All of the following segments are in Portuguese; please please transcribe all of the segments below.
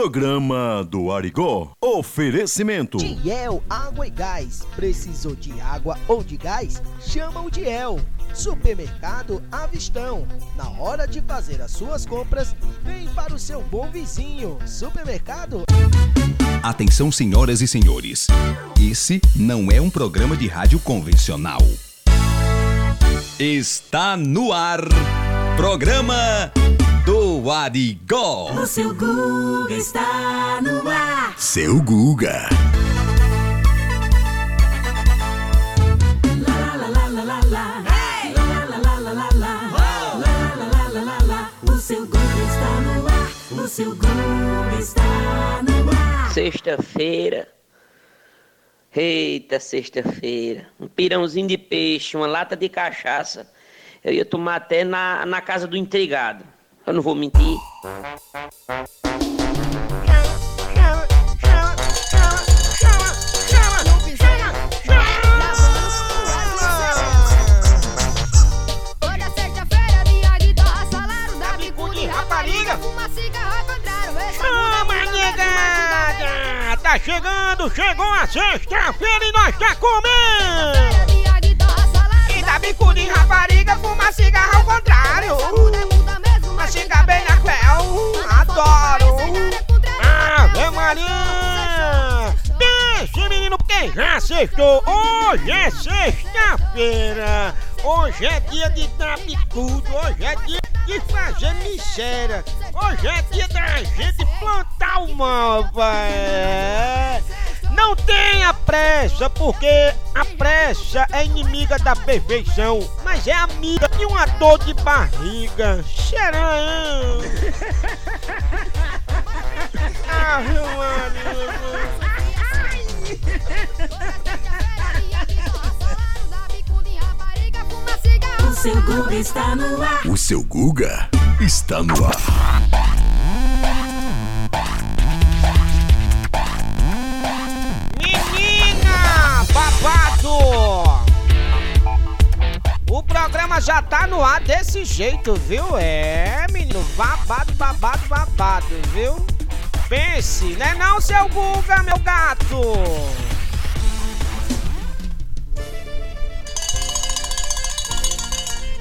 Programa do Arigó. Oferecimento. Diel Água e Gás. Precisou de água ou de gás? Chama o Diel. Supermercado Avistão. Na hora de fazer as suas compras, vem para o seu bom vizinho. Supermercado. Atenção, senhoras e senhores. Esse não é um programa de rádio convencional. Está no ar. Programa do Arigó. O seu Guga está no ar. Seu Guga. Seu Guga está no ar. O seu Guga está no ar. Sexta-feira. Eita, sexta-feira. Um pirãozinho de peixe, uma lata de cachaça. Eu ia tomar até na, na casa do intrigado. Eu não vou mentir. Tá chegando, chegou a sexta-feira e nós tá comendo! E da bico de rapariga fuma cigarro ao contrário! Chega bem na fel, adoro! Ave Maria! Pense, menino, porque já sextou! Hoje é sexta-feira! Hoje é dia de dar bicudo, hoje é dia de fazer miséria! Hoje é dia da gente plantar o malva! é. Não tenha pressa, porque a pressa é inimiga da perfeição, mas é amiga de uma dor de barriga. Xeran! Ave Maria! O seu Guga está no ar. O seu Guga está no ar. Já tá no ar desse jeito, viu? É, menino, babado, babado, babado, viu? Pense, né não, seu Guga, meu gato?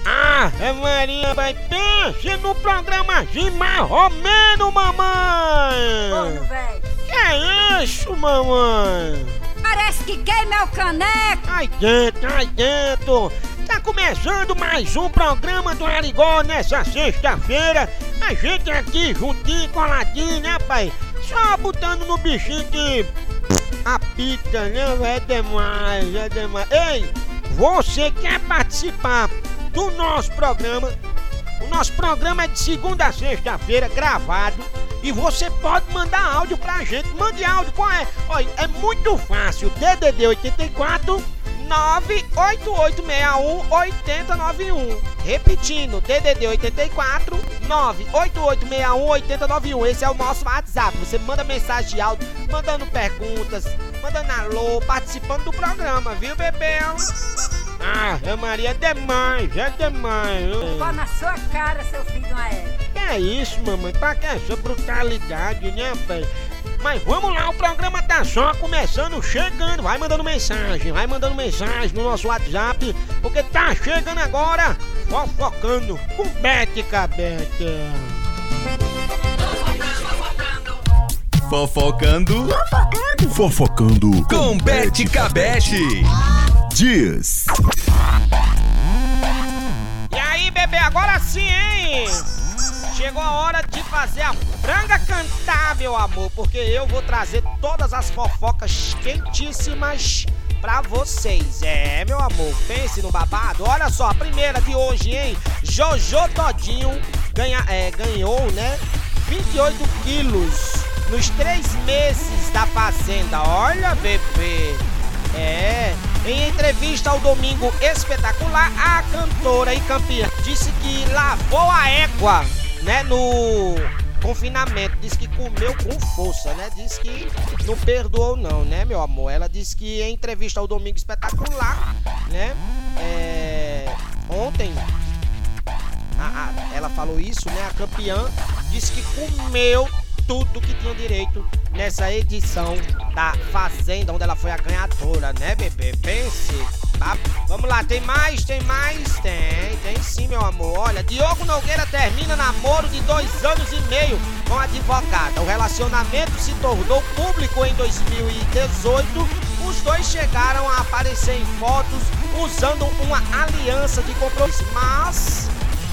Ah, é Maria, vai pense no programa de marromeno, mamãe! Corno, velho. Que é isso, mamãe? Parece que queima o caneco. Ai dentro, ai dentro! Tá começando mais um programa do Arigó nessa sexta-feira. A gente aqui juntinho, coladinho, né, pai? Só botando no bichinho que apita, né? É demais, é demais. Ei, você quer participar do nosso programa? O nosso programa é de segunda a sexta-feira, gravado. E você pode mandar áudio pra gente. Mande áudio, qual é? Olha, é muito fácil. DDD 84 98861 8091. Repetindo, DDD 84 98861 8091. Esse é o nosso WhatsApp. Você manda mensagem de áudio, mandando perguntas, mandando alô, participando do programa, viu, bebê? Ah, é Maria, é demais, é demais. Vá na sua cara, seu filho uma égua. Que é isso, mamãe? Pra que essa brutalidade, né, pai? Mas vamos lá, o programa tá só começando, chegando. Vai mandando mensagem, vai mandando mensagem no nosso WhatsApp, porque tá chegando agora, fofocando com Bete Cabete. Fofocando Fofocando com Bete Cabete. Dias. E aí, bebê, agora sim, hein? Chegou a hora de fazer a franga cantar, meu amor, porque eu vou trazer todas as fofocas quentíssimas pra vocês. É, meu amor, pense no babado. Olha só, a primeira de hoje, hein? Jojo Todinho ganha, é, ganhou, né? 28 quilos nos três meses da fazenda. Olha, bebê. É, em entrevista ao Domingo Espetacular, a cantora e campeã disse que lavou a égua, né, no confinamento. Disse que comeu com força, né? Disse que não perdoou não, né, meu amor? Ela disse que em entrevista ao Domingo Espetacular, né, é, ontem, a- a- ela falou isso, né, a campeã disse que comeu tudo que tinha direito nessa edição da Fazenda, onde ela foi a ganhadora, né, bebê? Pense. Tá? Vamos lá, tem mais, tem mais? Tem, tem sim, meu amor. Olha, Diogo Nogueira termina namoro de dois anos e meio com a advogada. O relacionamento se tornou público em 2018. Os dois chegaram a aparecer em fotos usando uma aliança de compromisso, mas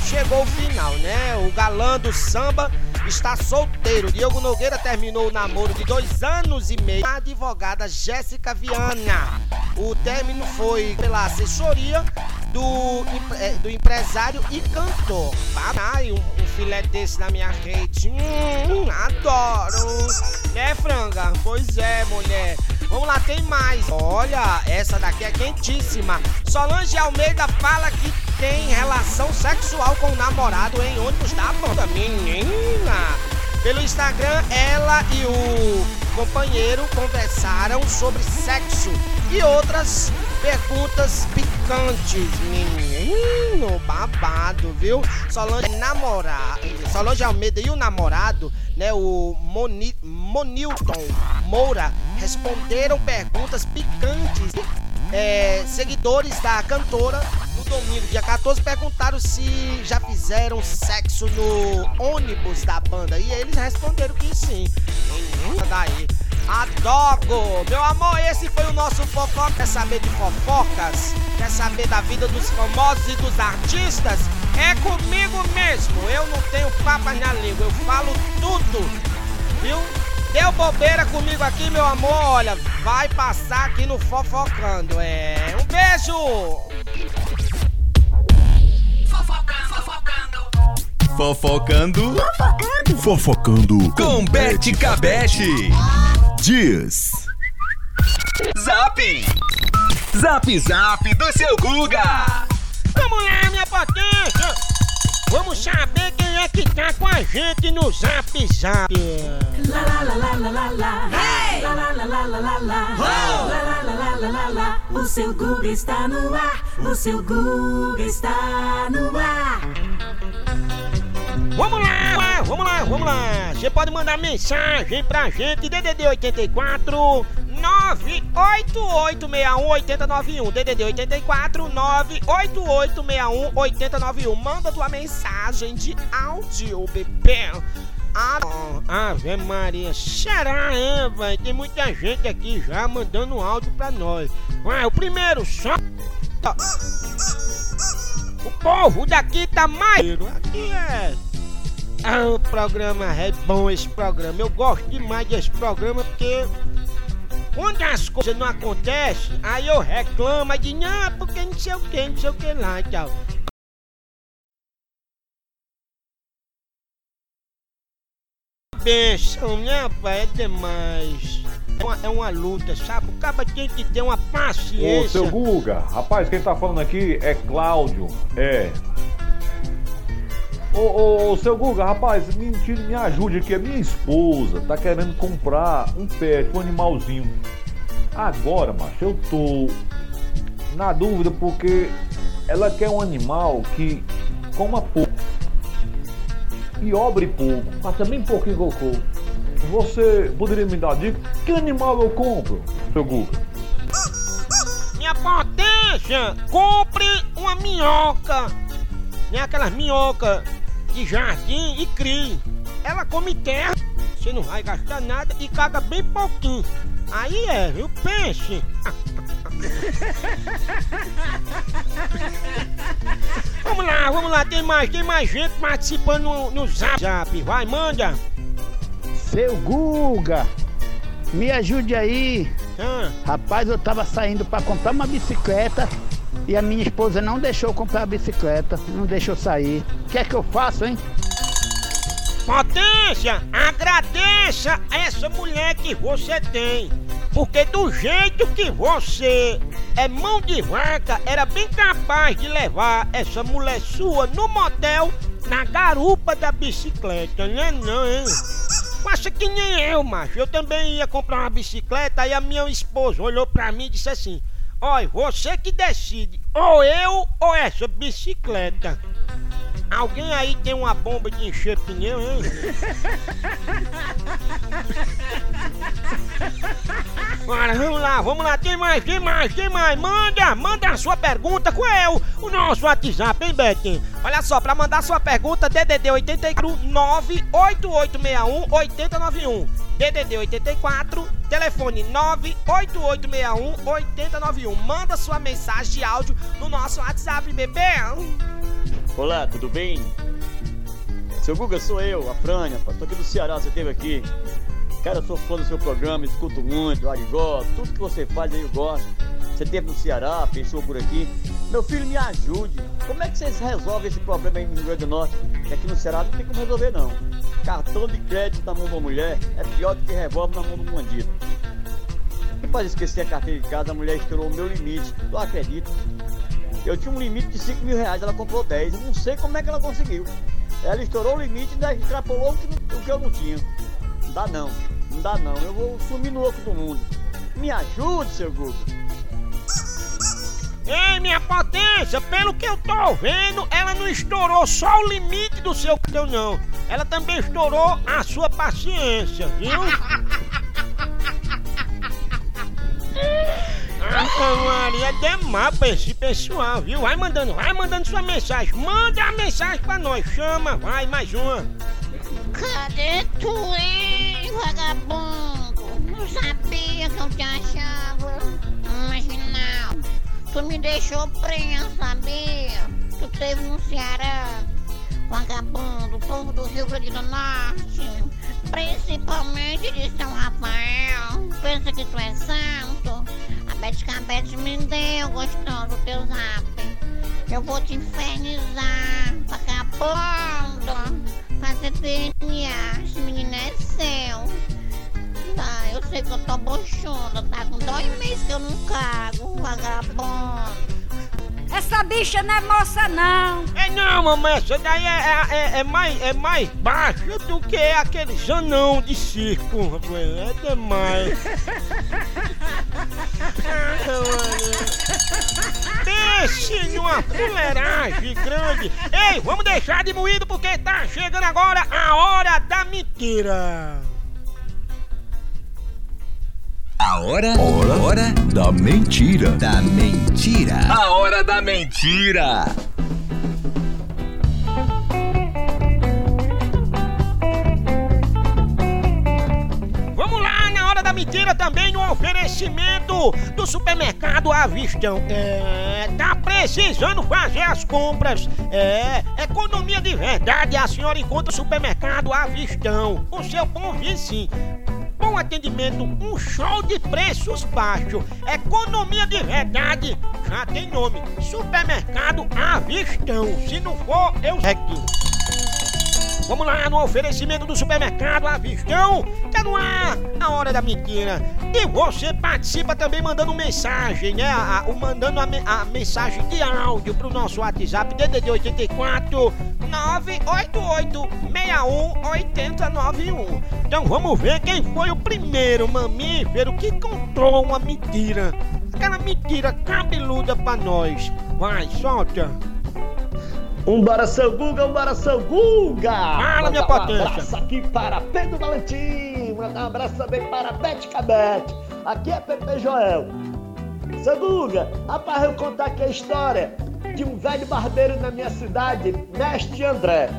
chegou o final, né? O galã do samba está solteiro. Diogo Nogueira terminou o namoro de dois anos e meio a advogada Jéssica Viana. O término foi pela assessoria do, eh, do empresário e cantor. Ai, um, um filé desse na minha rede. Hum, adoro. Né, franga? Pois é, mulher. Vamos lá, tem mais. Olha, essa daqui é quentíssima. Solange Almeida fala que tem relação sexual com o namorado em ônibus da banda. Menina! Pelo Instagram, ela e o companheiro conversaram sobre sexo e outras perguntas picantes. Menino, babado, viu? Solange namorar, Solange Almeida e o namorado, né, o Moni, Monilton Moura, responderam perguntas picantes. É, seguidores da cantora domingo, dia 14, perguntaram se já fizeram sexo no ônibus da banda. E eles responderam que sim. Menina daí. Adogo! Meu amor, esse foi o nosso fofoca. Quer saber de fofocas? Quer saber da vida dos famosos e dos artistas? É comigo mesmo. Eu não tenho papas na língua. Eu falo tudo. Viu? Deu bobeira comigo aqui, meu amor. Olha, vai passar aqui no Fofocando. É. Um beijo! Fofocando Fofocando com Bete Cabete. Dias. Zap! Zap Zap do seu Guga. Vamos lá, minha potência! Vamos saber quem é que tá com a gente no Zap Zap. La la la la la la la. La la la la la la la. La la la la la la la. O seu Guga está no ar. O seu Guga está no ar. Vamos lá, vamos lá, vamos lá. Você pode mandar mensagem pra gente, DDD 84 988618091. DDD 84 988618091. Manda tua mensagem de áudio, bebê. Ah, Ave Maria, será, é, velho? Tem muita gente aqui já mandando áudio pra nós. Vai, o primeiro só. O povo daqui tá maneiro. Aqui é. Ah, o programa é bom esse programa. Eu gosto demais desse programa porque quando as coisas não acontecem, aí eu reclamo de não, porque não sei o que, não sei o que lá e tal. Benção, né, pai? É demais. É uma, é uma luta, sabe? O cara tem que ter uma Ô, paciência. seu Guga, rapaz, quem tá falando aqui é Cláudio, é. Ô, ô, seu Guga, rapaz, me, ajude aqui, a minha esposa tá querendo comprar um pet, um animalzinho. Agora, macho, eu tô na dúvida porque ela quer um animal que coma pouco e obre pouco, faça bem pouquinho cocô. Você poderia me dar dica? Que animal eu compro, seu Guga? Minha potência, compre uma minhoca. Nem aquelas minhocas de jardim e crie. Ela come terra, você não vai gastar nada e caga bem pouquinho. Aí é, viu? Pense. vamos lá, vamos lá, tem mais, tem mais gente participando no, no zap. zap. Vai, manda. Seu Guga, me ajude aí. Ah, Rapaz, eu tava saindo pra comprar uma bicicleta e a minha esposa não deixou comprar a bicicleta, não deixou sair. O que é que eu faço, hein? Potência, agradeça essa mulher que você tem. Porque do jeito que você é mão de vaca, era bem capaz de levar essa mulher sua no motel na garupa da bicicleta, né não, hein? Acha que nem eu, macho. Eu também ia comprar uma bicicleta, aí a minha esposa olhou pra mim e disse assim: Olha, você que decide, ou eu ou essa bicicleta. Alguém aí tem uma bomba de encher pneu, hein? Bora, vamos lá, vamos lá, tem mais, tem mais, tem mais. Manda, manda a sua pergunta. Qual é o, o nosso WhatsApp, hein, Betinho? Olha só, pra mandar sua pergunta, DDD 84 98861 8091. DDD 84, telefone 98861 8091. Manda sua mensagem de áudio no nosso WhatsApp, bebê. Olá, tudo bem? Seu Guga, sou eu, a Frânia, pastor aqui do Ceará, você esteve aqui. Cara, sou fã do seu programa, escuto muito, Arigó, tudo que você faz aí eu gosto. Você esteve no Ceará, fechou por aqui. Meu filho, me ajude. Como é que vocês resolvem esse problema aí no Rio Grande do Norte? Que aqui no Ceará não tem como resolver, não. Cartão de crédito na mão uma mulher é pior do que revólver na mão um bandido. E pode esquecer a carteira de casa, a mulher estourou o meu limite. Tu acredita? Eu tinha um limite de 5 mil reais, ela comprou 10. Eu não sei como é que ela conseguiu. Ela estourou o limite e extrapolou o que, o que eu não tinha. Não dá não, não dá não. Eu vou sumir no outro do mundo. Me ajude, seu Google. Ei, minha potência, pelo que eu tô vendo, ela não estourou só o limite do seu cartão, não. Ela também estourou a sua paciência, viu? Ah, Maria, é demais pra esse pessoal, viu? Vai mandando, vai mandando sua mensagem. Manda a mensagem pra nós, chama, vai, mais uma. Cadê tu, hein, vagabundo? Não sabia que eu te achava. Tu me deixou prenha, sabia? Tu teve no Ceará. Vagabundo, povo do Rio Grande do Norte. Principalmente de São Rafael. Pensa que tu é santo? A Bete Cabete me deu gostoso do teu zap. Eu vou te infernizar, vagabundo. Fazer DNA, esse menino é seu. Tá, eu sei que eu tô bochunda, tá com dois meses que eu não cago, vagabundo. Essa bicha não é moça, não. É não, mamãe, essa daí é, é, é- é mais, é mais baixa do que aqueles anão de circo, rapaz. É demais. Pense numa fuleiragem grande. Ei, vamos deixar de moído porque tá chegando agora a hora da mentira. A hora, hora, hora da mentira. Da mentira. A hora da mentira. Vamos lá, na hora da mentira também um oferecimento do supermercado Avistão. É, tá precisando fazer as compras. É, economia de verdade. A senhora encontra o supermercado Avistão. O seu bom vice. Bom atendimento, um show de preços baixos. Economia de verdade. Já tem nome. Supermercado Avistão. Se não for, eu segue. Vamos lá no oferecimento do supermercado Avistão. Tá no ar, na hora da mentira. E você participa também mandando mensagem, né? A- a- o- mandando a, a mensagem de áudio pro nosso WhatsApp DDD 84 988 61 8091. Então vamos ver quem foi o primeiro mamífero que contou uma mentira. Aquela mentira cabeluda pra nós. Vai, solta. Umbara seu Guga, umbara seu Guga! Fala, minha potência. Um abraço aqui para Pedro Valentim, mandar um abraço também para Bete Cabete. Aqui é Pepe Joel. Seu Guga, rapaz, eu contar aqui a história de um velho barbeiro na minha cidade, Mestre André.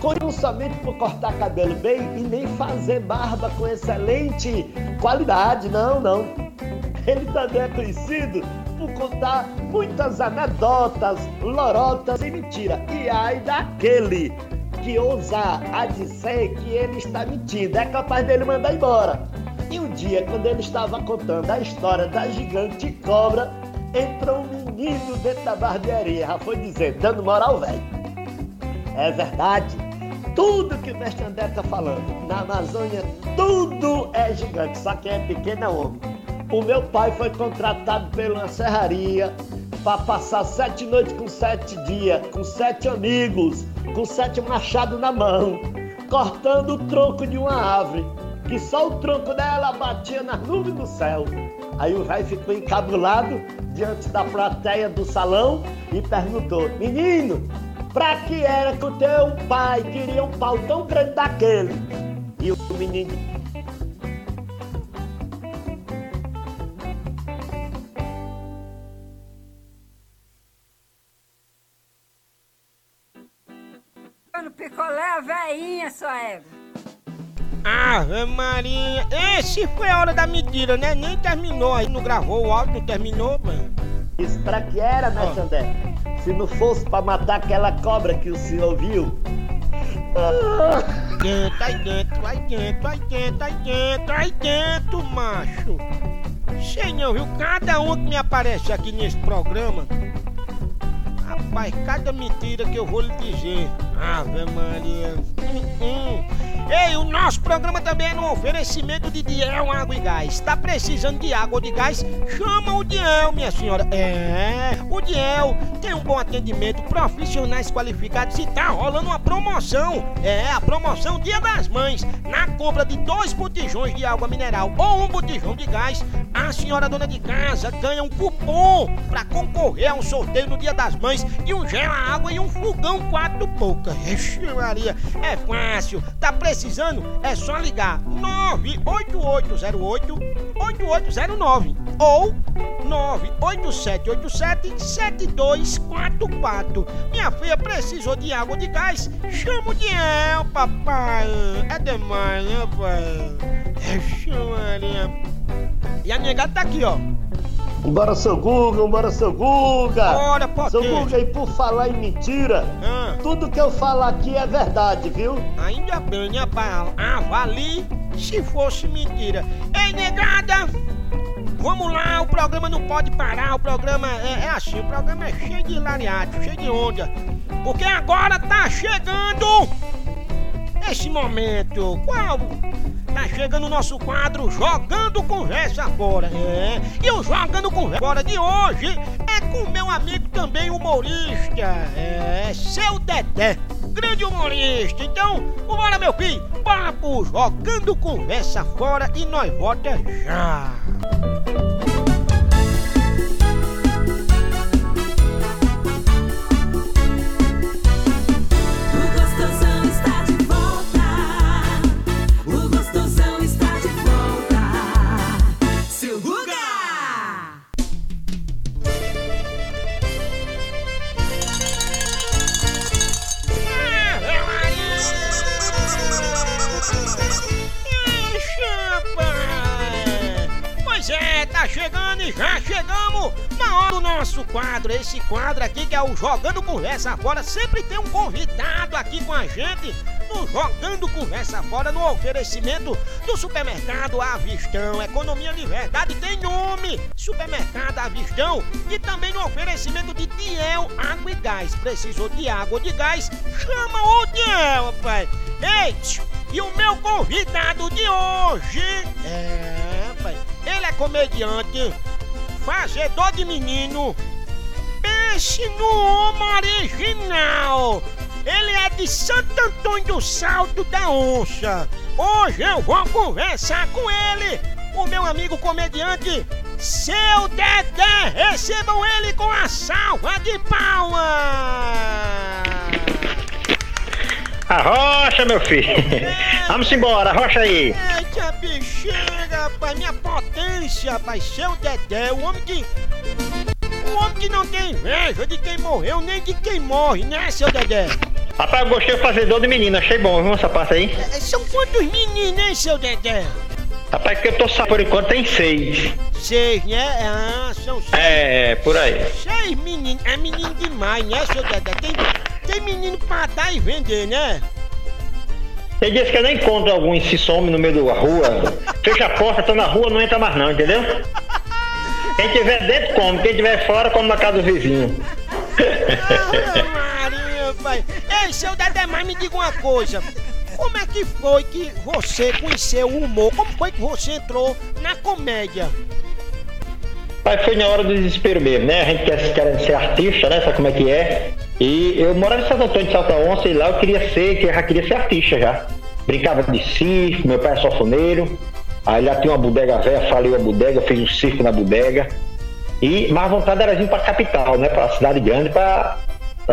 Conhecido somente por cortar cabelo bem e nem fazer barba com excelente qualidade, não, não. Ele também é conhecido por contar muitas anedotas, lorotas e mentira. E ai daquele que ousar a dizer que ele está mentindo, é capaz dele mandar embora. E um dia, quando ele estava contando a história da gigante cobra, entrou um menino dentro da barbearia, foi dizer, dando moral velho. É verdade. Tudo que o mestre André está falando. Na Amazônia, tudo é gigante, só quem é pequeno é homem. O meu pai foi contratado pela serraria para passar sete noites com sete dias, com sete amigos, com sete machados na mão, cortando o tronco de uma árvore, que só o tronco dela batia nas nuvens do céu. Aí o velho ficou encabulado diante da plateia do salão e perguntou: Menino, pra que era que o teu pai queria um pau tão grande daquele? E o menino sua égua. Ave Maria, esse foi a hora da mentira, né? Nem terminou aí, não gravou o áudio, não terminou, mano. Isso pra que era, né, Xandé? Se não fosse pra matar aquela cobra que o senhor viu. Dentro, aí dentro, aí dentro, aí dentro, aí dentro, aí dentro, macho. Sei não, viu? Cada um que me aparece aqui nesse programa. Cada mentira que eu vou lhe dizer. Ave Maria. Hum, hum. Ei, o nosso programa também é no oferecimento de Diel Água e Gás. Tá precisando de água ou de gás? Chama o Diel, minha senhora. É, o Diel tem um bom atendimento, profissionais qualificados e tá rolando uma promoção. É, a promoção Dia das Mães. Na compra de dois botijões de água mineral ou um botijão de gás, a senhora dona de casa ganha um cupom para concorrer a um sorteio no Dia das Mães de um gel a água e um fogão quatro pouca. Ixi, Maria, é fácil. Tá precisando? É só ligar 98808 8809 ou 98787 7244. Minha filha precisou de água de gás? Chama o Diel, papai. É demais, né, pai? Ixi, Maria. E a negada tá aqui, ó. Bora, seu Guga, bora, seu Guga! Bora, potente. Seu Guga, e por falar em mentira, Ah. tudo que eu falo aqui é verdade, viu? Ainda bem, né, pai? Avalie se fosse mentira. Ei, negada! Vamos lá, o programa não pode parar, o programa é, é assim, o programa é cheio de lariato, cheio de onda. Porque agora tá chegando esse momento. Qual? Tá chegando o nosso quadro Jogando Conversa Fora. É. E o Jogando Conversa Fora de hoje é com meu amigo também humorista. É, seu Dedé. Grande humorista. Então, bora meu filho, pro Jogando Conversa Fora e nós volta já. Esse quadro aqui que é o Jogando Conversa Fora. Sempre tem um convidado aqui com a gente no Jogando Conversa Fora no oferecimento do supermercado Avistão. Economia de verdade tem nome. Supermercado Avistão. E também no oferecimento de Diel Água e Gás. Precisou de água ou de gás? Chama o Diel, pai. Ei, e o meu convidado de hoje é, pai, ele é comediante, fazedor de menino, homem original. Ele é de Santo Antônio do Salto da Onça. Hoje eu vou conversar com ele, o meu amigo comediante, seu Dedé. Recebam ele com a salva de palmas. Arrocha, meu filho. Vamos embora, arrocha aí. Eita bexiga, rapaz, minha potência, rapaz, seu Dedé, o homem que. Homem que não tem inveja de quem morreu, nem de quem morre, né, seu Dedé? Rapaz, eu gostei do fazedor de menino, achei bom, viu essa parte aí? É, São quantos meninos, hein, seu Dedé? Rapaz, que eu tô sabendo por enquanto tem seis. Seis, né? Ah, são seis. É, por aí. Seis meninos, é menino demais, né, seu Dedé? Tem, tem menino pra dar e vender, né? Tem dias que eu nem encontro algum e se some no meio da rua. Fecha a porta, tá na rua, não entra mais não, entendeu? Quem tiver dentro come, quem tiver fora come na casa do vizinho. Ah, Maria, pai. Ei, seu Dedé, mas me diga uma coisa. Como é que foi que você conheceu o humor? Como foi que você entrou na comédia? Mas foi na hora do desespero mesmo, né? A gente quer, quer ser artista, né? Sabe como é que é? E eu morava em Santo Antônio de Salta Onça e lá eu queria ser, que já queria ser artista já. Brincava de circo, meu pai é sofoneiro. Aí lá tinha uma bodega velha, faliu a bodega, fiz um circo na bodega. E, mas a vontade era vir pra capital, né? Pra cidade grande, pra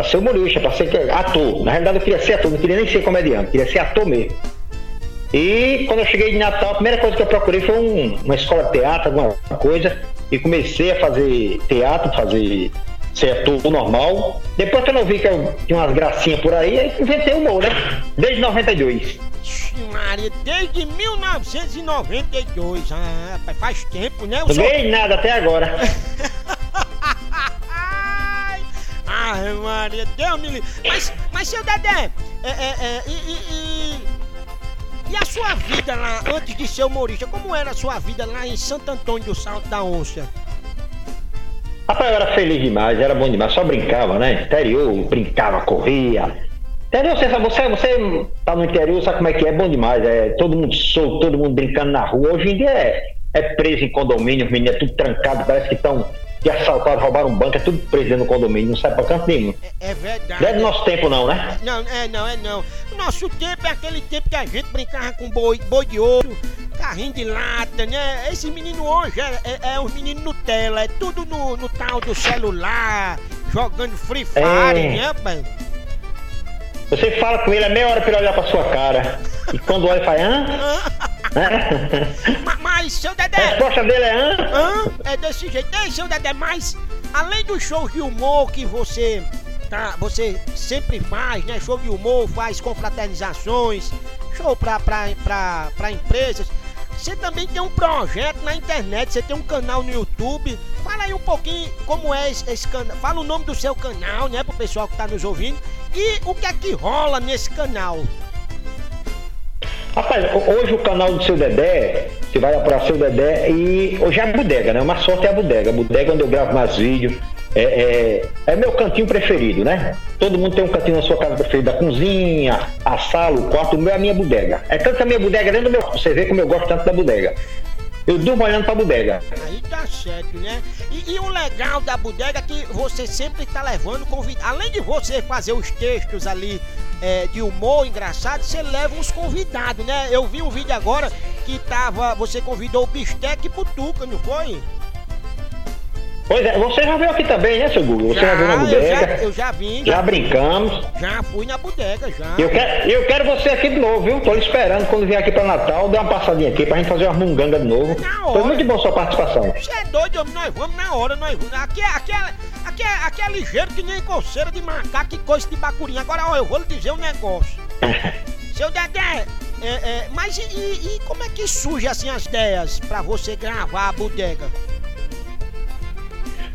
ser humorista, pra ser ator. Na realidade eu queria ser ator, não queria nem ser comediante, queria ser ator mesmo. E quando eu cheguei de Natal, a primeira coisa que eu procurei foi um- uma escola de teatro, alguma coisa, e comecei a fazer teatro, fazer ser ator normal. Depois quando eu vi que eu tinha umas gracinhas por aí, aí inventei humor, né? Desde 92. Maria, desde 1992. Ah, rapaz, faz tempo, né? Não ganhei nada até agora. Ai, Maria, Deus me livre. Mas, mas seu Dedé, é, é, é, e, e, e- e a sua vida lá, antes de ser humorista, como era a sua vida lá em Santo Antônio do Salto da Onça? Rapaz, eu era feliz demais, era bom demais, só brincava, né? Interior, brincava, corria. Interior, você, você, você tá no interior, sabe como é que é? É bom demais, é todo mundo solto, todo mundo brincando na rua. Hoje em dia é, é preso em condomínio, os meninos é tudo trancado, parece que estão que assaltaram, roubaram um banco, é tudo preso dentro do condomínio, não sai pra canto nenhum. É verdade. Não é do nosso tempo não, né? Não, é não, é não. O nosso tempo é aquele tempo que a gente brincava com boi, boi de ouro, carrinho de lata, né? Esse menino hoje é, é, é os meninos Nutella, é tudo no, no tal do celular, jogando Free Fire, É. né, pai? Você fala com ele, é meia hora pra ele olhar pra sua cara. E quando olha, faz, hã? Ma- Mas, seu Dedé. A resposta dele é hã? Hã? É desse jeito. Ei, seu Dedé, mas além dos shows de humor que você tá, você sempre faz, né? Show de humor, faz confraternizações, show pra, pra, pra, pra empresas. Você também tem um projeto na internet, você tem um canal no YouTube. Fala aí um pouquinho como é esse, esse canal. Fala o nome do seu canal, né, pro pessoal que tá nos ouvindo. E o que é que rola nesse canal. Rapaz, ho- hoje o canal do seu Dedé, você vai apurar seu Dedé e hoje é a bodega, né? Uma sorte é a bodega. A bodega onde eu gravo mais vídeos. É, é, é meu cantinho preferido, né? Todo mundo tem um cantinho na sua casa preferido, a cozinha, a sala, o quarto, o meu é a minha bodega. É tanto a minha bodega é dentro do meu. Você vê como eu gosto tanto da bodega. Eu durmo olhando pra bodega. Aí tá certo, né? E, e o legal da bodega é que você sempre tá levando convidados. Além de você fazer os textos ali é, de humor engraçado, você leva uns convidados, né? Eu vi um vídeo agora que tava. Você convidou o Bistec e Putuca, não foi? Pois é, você já veio aqui também, né, seu Google? Você já, veio na eu bodega. já, eu já vim. Já brincamos. Já fui na bodega, já. Eu quero, eu quero você aqui de novo, viu? Tô esperando quando vier aqui pra Natal, dê uma passadinha aqui pra gente fazer uma munganga de novo. Foi muito bom sua participação. Você é doido, homem, nós vamos na hora, nós vamos. Aqui é, aqui é, aqui é, aqui é ligeiro que nem coceira de macaco e coisa de bacurinha. Agora, ó, eu vou lhe dizer um negócio. Seu Dedé, é, é, mas e, e- e como é que surge assim as ideias pra você gravar a bodega?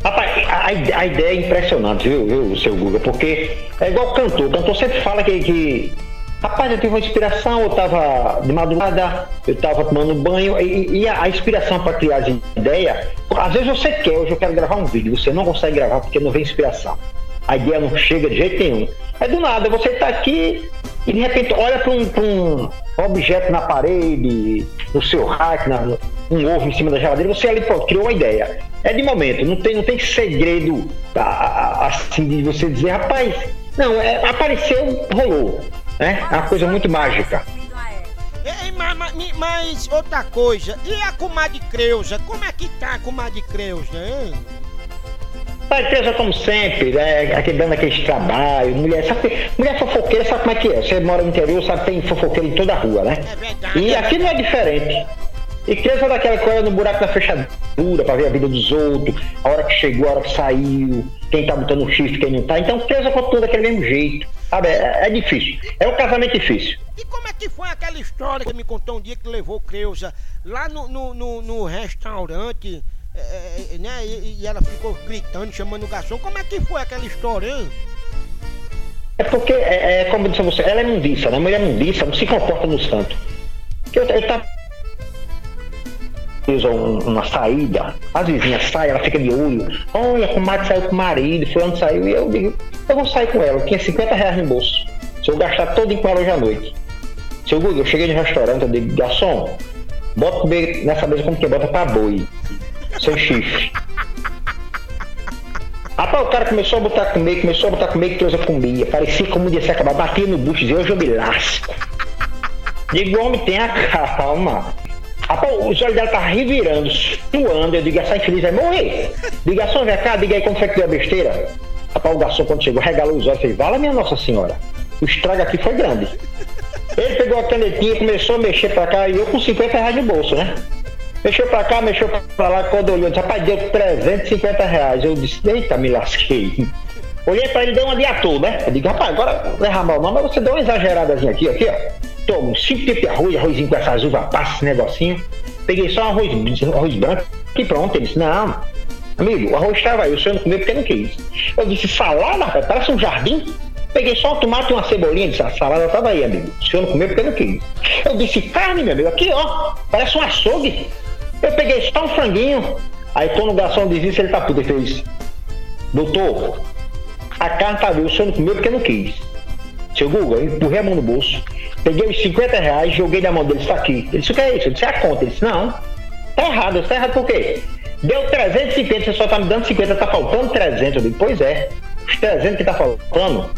Rapaz, a, a ide- a ideia é impressionante, viu, viu, seu Guga? Porque é igual cantor. O cantor sempre fala que, que. Rapaz, eu tive uma inspiração, eu tava de madrugada, eu tava tomando banho, e, e a, a inspiração para criar as ideias, às vezes você quer, hoje eu quero gravar um vídeo, você não consegue gravar porque não vem inspiração. A ideia não chega de jeito nenhum. É do nada, você tá aqui e de repente olha para um, um objeto na parede, no seu rack, na- um ovo em cima da geladeira, você ali pronto, criou uma ideia. É de momento, não tem, não tem segredo a- assim de você dizer, rapaz, não, é, apareceu, rolou. Né? É uma coisa muito mágica. Ei, mas, mas, mas outra coisa, e a comadre Creuza? Como é que tá a comadre Creuza, hein? A empresa, como sempre, né, aquele dando aquele trabalho, mulher, sabe, mulher fofoqueira, sabe como é que é? Você mora no interior, sabe que tem fofoqueiro em toda a rua, né? E aqui não é diferente. E criança daquela que olha no buraco da fechadura pra ver a vida dos outros, a hora que chegou, a hora que saiu, quem tá botando o chifre, quem não tá. Então criança continua daquele mesmo jeito. Sabe? É, é difícil. É um casamento difícil. E como é que foi aquela história que me contou um dia que levou Creuza lá no, no, no, no restaurante, é, é, né? E, e ela ficou gritando, chamando o garçom. Como é que foi aquela história, hein? É porque, é, é como eu disse a você, ela é mundiça, né? Mulher mundiça não se comporta nos cantos. Eu, eu tava um- uma saída, as vizinhas saem, ela fica de olho. Olha, a comadre saiu com o marido, fulano saiu. E eu digo, eu vou sair com ela. Eu tinha 50 reais no bolso. Se eu gastar todo com ela hoje à noite. Seu Google, eu cheguei no restaurante, eu digo, garçom, bota comer nessa mesa como que bota pra boi. Sem chifre. Rapaz, o cara começou a botar comer, começou a botar que trouxe a comia. Parecia como um dia se acabar, batia no bucho, dizia, hoje eu me lasco. Digo, homem, tenha calma. Rapaz, os olhos dela estavam revirando, suando. Eu digo, essa infeliz vai morrer. Diga só, vem cá, diga aí como foi que deu a besteira. Rapaz, o garçom quando chegou, regalou os olhos e fez, minha Nossa Senhora. O estrago aqui foi grande. Ele pegou a canetinha, começou a mexer pra cá e eu com 50 reais no bolso, né? Mexeu pra cá, mexeu pra lá, quando olhou, disse, rapaz, deu 350 reais. Eu disse, eita, me lasquei. Olhei pra ele, deu uma de ator, né? Eu digo, rapaz, agora leva mal não, mas você deu uma exageradazinha aqui, aqui, ó. Toma, cinco tipos de arroz, arrozinho com essas uvas passas, esse negocinho. Peguei só arroz, arroz branco e pronto. Ele disse, não, amigo, o arroz estava aí, o senhor não comeu porque não quis. Eu disse, salada, rapaz, parece um jardim. Peguei só um tomate e uma cebolinha, disse, a salada estava aí, amigo. O senhor não comeu porque não quis. Eu disse, carne, meu amigo, aqui, ó, parece um açougue. Eu peguei só um franguinho. Aí quando o garçom diz isso, ele tá puto. Ele fez, doutor, a carne tá viva, o senhor não comeu porque não quis. Seu Google, eu empurrei a mão no bolso, peguei os 50 reais, joguei na mão dele, isso aqui. Ele disse, o que é isso? Eu disse, é a conta. Ele disse, não, tá errado. Eu disse, tá errado por quê? Deu 350, você só tá me dando 50, tá faltando 300. Eu digo, pois é, os 300 que tá faltando,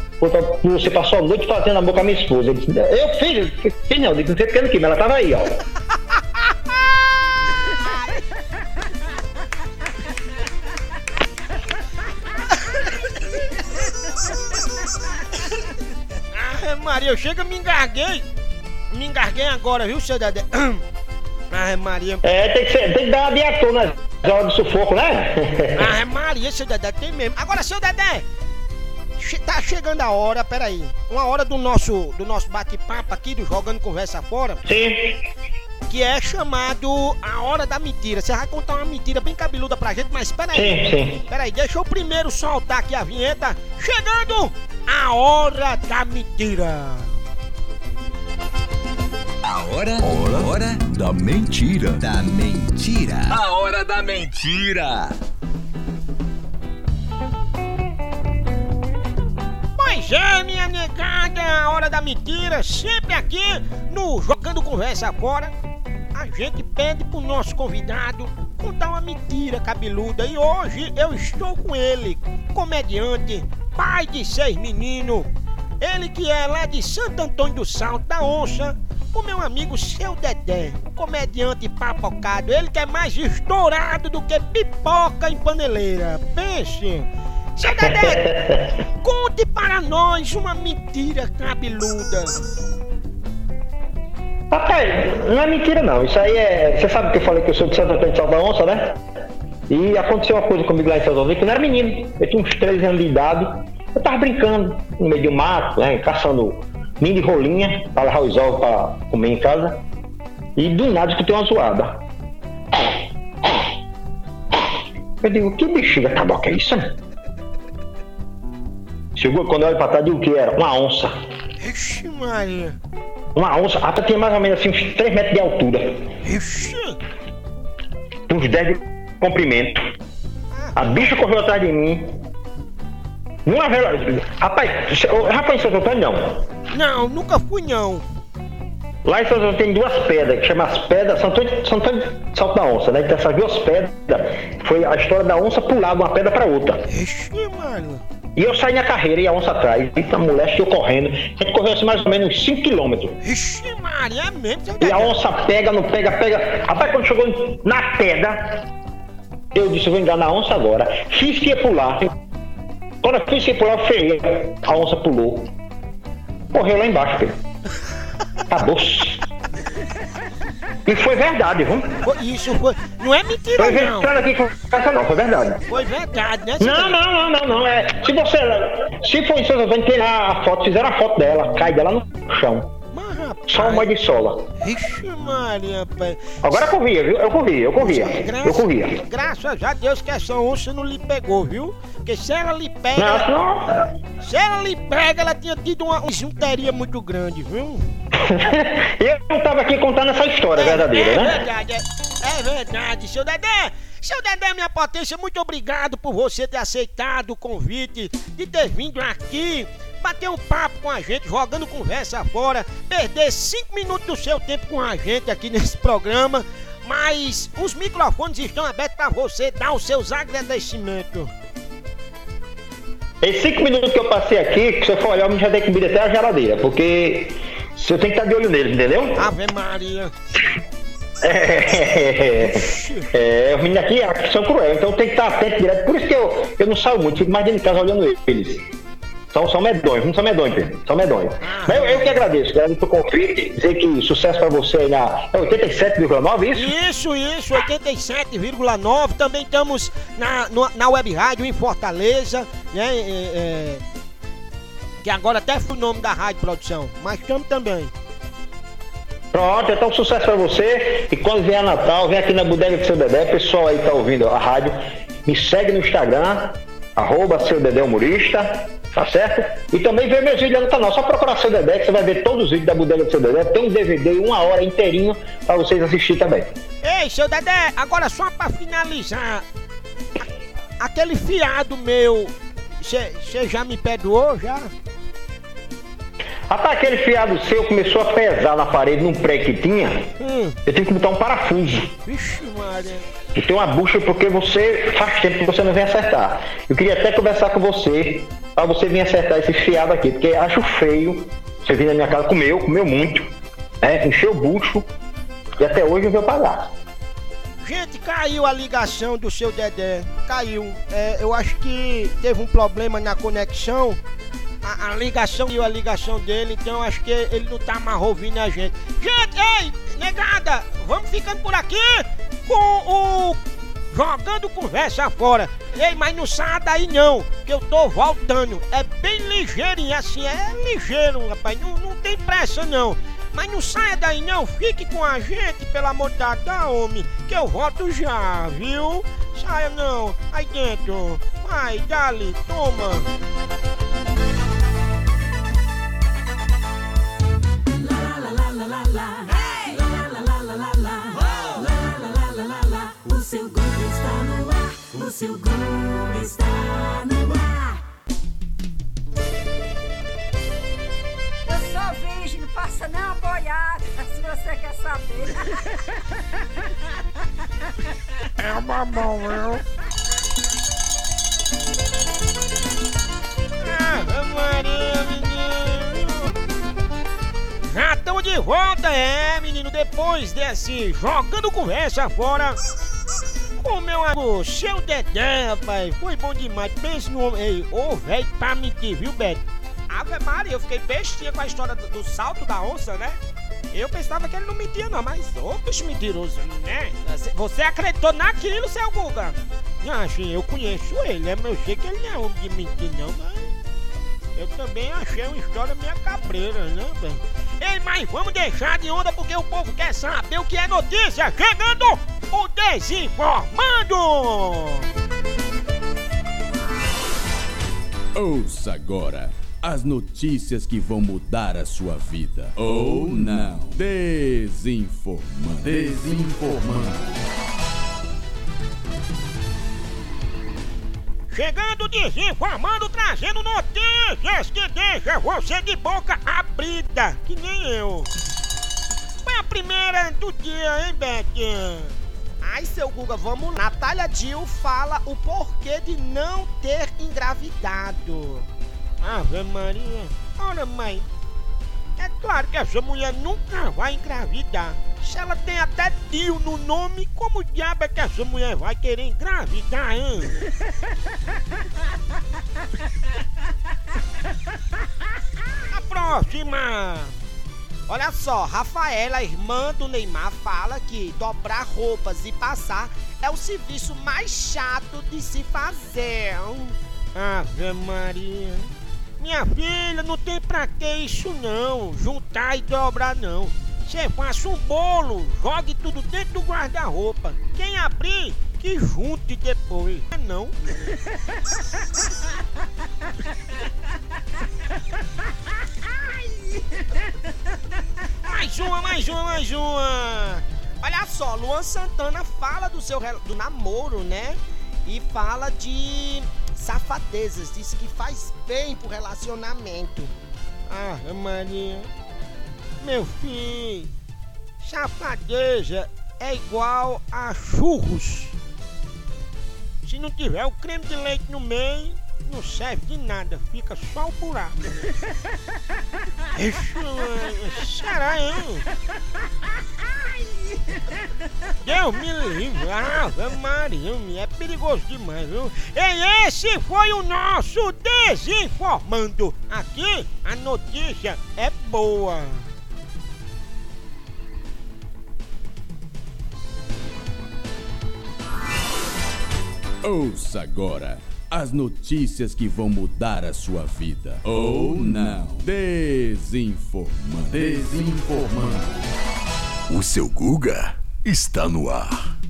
você passou a noite fazendo amor com a minha esposa. Ele disse, eu fiz, fiz não, eu digo, não sei porque ela tava aí, ó. Eu chego me engarguei. Me engarguei agora, viu, seu Dedé? Ah, Maria. É, tem que, ser, tem que dar uma de ator nas horas do sufoco, né? Ah, Maria, seu Dedé, tem mesmo. Agora, seu Dedé, tá chegando a hora, peraí. Uma hora do nosso, do nosso bate-papo aqui, do Jogando Conversa Fora. Sim. Que é chamado A Hora da Mentira. Você vai contar uma mentira bem cabeluda pra gente, mas peraí. Sim, sim. Peraí, deixa eu primeiro soltar aqui a vinheta. Chegando a Hora da Mentira. A hora, hora, hora da mentira. Da mentira. A hora da mentira. Pois é, minha negada, a hora da mentira, sempre aqui no Jogando Conversa Fora. A gente pede pro nosso convidado contar uma mentira cabeluda e hoje eu estou com ele, comediante, pai de seis meninos. Ele que é lá de Santo Antônio do Salto, da Onça, o meu amigo Seu Dedé, comediante papocado, ele que é mais estourado do que pipoca em paneleira. Pense! Seu Dedé, conte para nós uma mentira cabeluda. Rapaz, não é mentira não. Isso aí é. Você sabe que eu falei que eu sou de Santo Antônio de da Onça, né? E aconteceu uma coisa comigo lá em Antônio, que eu não era menino. Eu tinha uns 13 anos de idade. Eu tava brincando no meio do mato, né? Caçando ninho de rolinha para levar os ovos pra comer em casa. E do nada escutei uma zoada. Eu digo, que bexiga taboca é isso? Chegou quando eu olho pra trás, digo o que era? Uma onça. Ixi, Maria. Uma onça, a ata tinha mais ou menos assim uns 3 metros de altura. Ixi. uns 10 de comprimento. A bicha correu atrás de mim. Numa vela. Rapaz, ô, rapaz, em Santo Antônio não. Não, nunca fui não. Lá em Santo Antônio tem duas pedras, que chama as pedras. Santo Antônio, Santo Antônio Salto da Onça, né? Então essas duas pedras foi a história da onça pular de uma pedra pra outra. Ixi, mano. E eu saí na carreira e a onça atrás. E a mulher saiu correndo. A gente correu assim mais ou menos uns 5 quilômetros. Ixi, Maria, é mesmo? E a onça pega, não pega, pega. Rapaz, quando chegou na pedra, eu disse, eu vou enganar a onça agora. Fiz que ia pular. Quando eu fiz que ia pular, eu freiei. A onça pulou. Correu lá embaixo, filho. Acabou. E foi verdade, viu? Foi- Isso foi. Não é mentira, Foi não. inventando aqui com essa não, foi verdade. Foi verdade, né? Não, não, não, não, não. É, se você. Se for em Santo Antônio, tem lá a foto, fizeram a foto dela, cai dela no chão. Rapaz. Só uma de sola. Ixi, Maria, pai. Agora eu corria, viu? Eu corria, eu corria. Eu corria. Graças a Deus que essa onça não lhe pegou, viu? Porque se ela lhe pega. Não, ela- não. Se ela lhe pega, ela tinha tido uma juntaria muito grande, viu? Eu não tava aqui contando essa história verdadeira, é né? verdade, é, é verdade, seu Dedé. Seu Dedé, minha potência, muito obrigado por você ter aceitado o convite, de ter vindo aqui, bater um papo com a gente, jogando conversa fora, perder cinco minutos do seu tempo com a gente aqui nesse programa. Mas os microfones estão abertos para você dar os seus agradecimentos. Esses cinco minutos que eu passei aqui, que eu for olhar, eu já que vir até a geladeira, porque você tem que estar de olho neles, entendeu? Ave Maria. É, é, os meninos aqui, aqui são cruéis, então tem que estar atento direto. Por isso que eu, eu não saio muito, fico mais dentro de casa olhando eles. São, são medonhos, não são medonhos, Pedro. São medonhos. Mas eu, eu que agradeço, galera, do convite. Dizer que sucesso pra você aí na é 87,9, isso? Isso, isso, 87,9. Também estamos na, no- na web rádio em Fortaleza, né? é, é, que agora até foi o nome da rádio produção, mas estamos também. Pronto, então sucesso pra você. E quando vier Natal, vem aqui na bodega do seu Dedé. Pessoal aí que tá ouvindo a rádio, me segue no Instagram, arroba seu Dedé Humorista, tá certo? E também vê meus vídeos lá no canal. Só procurar seu Dedé que você vai ver todos os vídeos da bodega do seu Dedé. Tem um DVD, uma hora inteirinho pra vocês assistirem também. Ei, seu Dedé, agora só pra finalizar, aquele fiado meu, você já me perdoou já? Rapaz, aquele fiado seu começou a pesar na parede num pré que tinha. Hum. Eu tive que botar um parafuso. Vixe, Maria. E tem uma bucha porque você faz tempo que você não vem acertar. Eu queria até conversar com você pra você vir acertar esse fiado aqui, porque acho feio você vir na minha casa, comeu, comeu muito, né? encheu o bucho e até hoje não veio pagar. Gente, caiu a ligação do seu Dedé. Caiu. É, eu acho que teve um problema na conexão. A, a ligação caiu a ligação dele, então acho que ele não tá mais ouvindo a gente. Gente, ei, negada, vamos ficando por aqui com o. Jogando conversa fora. Ei, mas não saia daí não, que eu tô voltando. É bem ligeirinho assim, é ligeiro, rapaz. Não, não tem pressa não. Mas não saia daí não, fique com a gente, pelo amor de Deus, homem, que eu volto já, viu? Saia não, aí dentro. Vai, dali, toma. Depois desse jogando conversa fora. Com meu amor, seu Dedé, rapaz. Foi bom demais. Pense no homem. Ei, ô, velho, pra mentir, viu, Beto? Ave Maria, eu fiquei bestinha com a história do, do salto da onça, né? Eu pensava que ele não mentia, não, mas ô bicho mentiroso, né? Você acreditou naquilo, seu Guga? Não, assim, eu conheço ele, né? Mas eu sei que ele não é homem de mentir, não, mas. Eu também achei uma história meio cabreira, né, velho? Ei, mas vamos deixar de onda porque o povo quer saber o que é notícia. Chegando o Desinformando! Ouça agora as notícias que vão mudar a sua vida. Ou não. Desinformando. Desinformando. Chegando desinformando, trazendo notícias que deixa você de boca abrida, que nem eu. Foi a primeira do dia, hein, Beth? Ai, seu Guga, vamos lá. Natália Dill fala o porquê de não ter engravidado. Ave Maria. Ora, mãe, é claro que essa mulher nunca vai engravidar. Se ela tem até tio no nome, como diabo é que essa mulher vai querer engravidar, hein? A próxima! Olha só, Rafaela, irmã do Neymar, fala que dobrar roupas e passar é o serviço mais chato de se fazer. Ave Maria. Minha filha, não tem pra que isso não. Juntar e dobrar não. Você faça um bolo, jogue tudo dentro do guarda-roupa. Quem abrir, que junte depois. Não. Mais uma, mais uma, mais uma. Olha só, Luan Santana fala do seu do namoro, né? E fala de safadezas, diz que faz bem pro relacionamento. Ah, Maria. Meu filho, safadeza é igual a churros. Se não tiver o creme de leite no meio, não serve de nada, fica só o buraco. Mano, será, hein? Deus me livre, Ave Maria, é perigoso demais, viu? E esse foi o nosso Desinformando. Aqui a notícia é boa. Ouça agora as notícias que vão mudar a sua vida. Ou não. Desinformando. Desinformando. O seu Guga está no ar.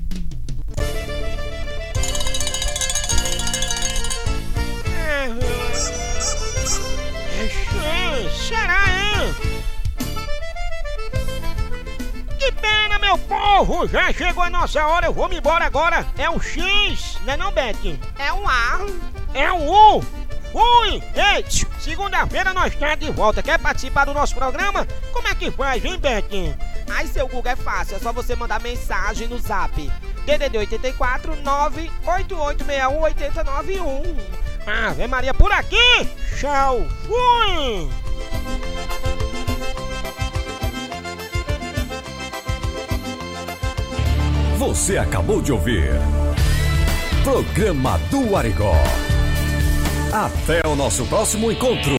Será, hein? Que pena, meu povo! Já chegou a nossa hora, eu vou me embora agora. É um X, não é não, Beth? É um A. É um U. Fui! Ei, segunda-feira nós estamos de volta. Quer participar do nosso programa? Como é que faz, hein, Beth? Ai, seu Google é fácil, é só você mandar mensagem no zap. DDD 84 98861 8091. Ave Maria por aqui! Tchau! Fui! Você acabou de ouvir. Programa do Arigó. Até o nosso próximo encontro.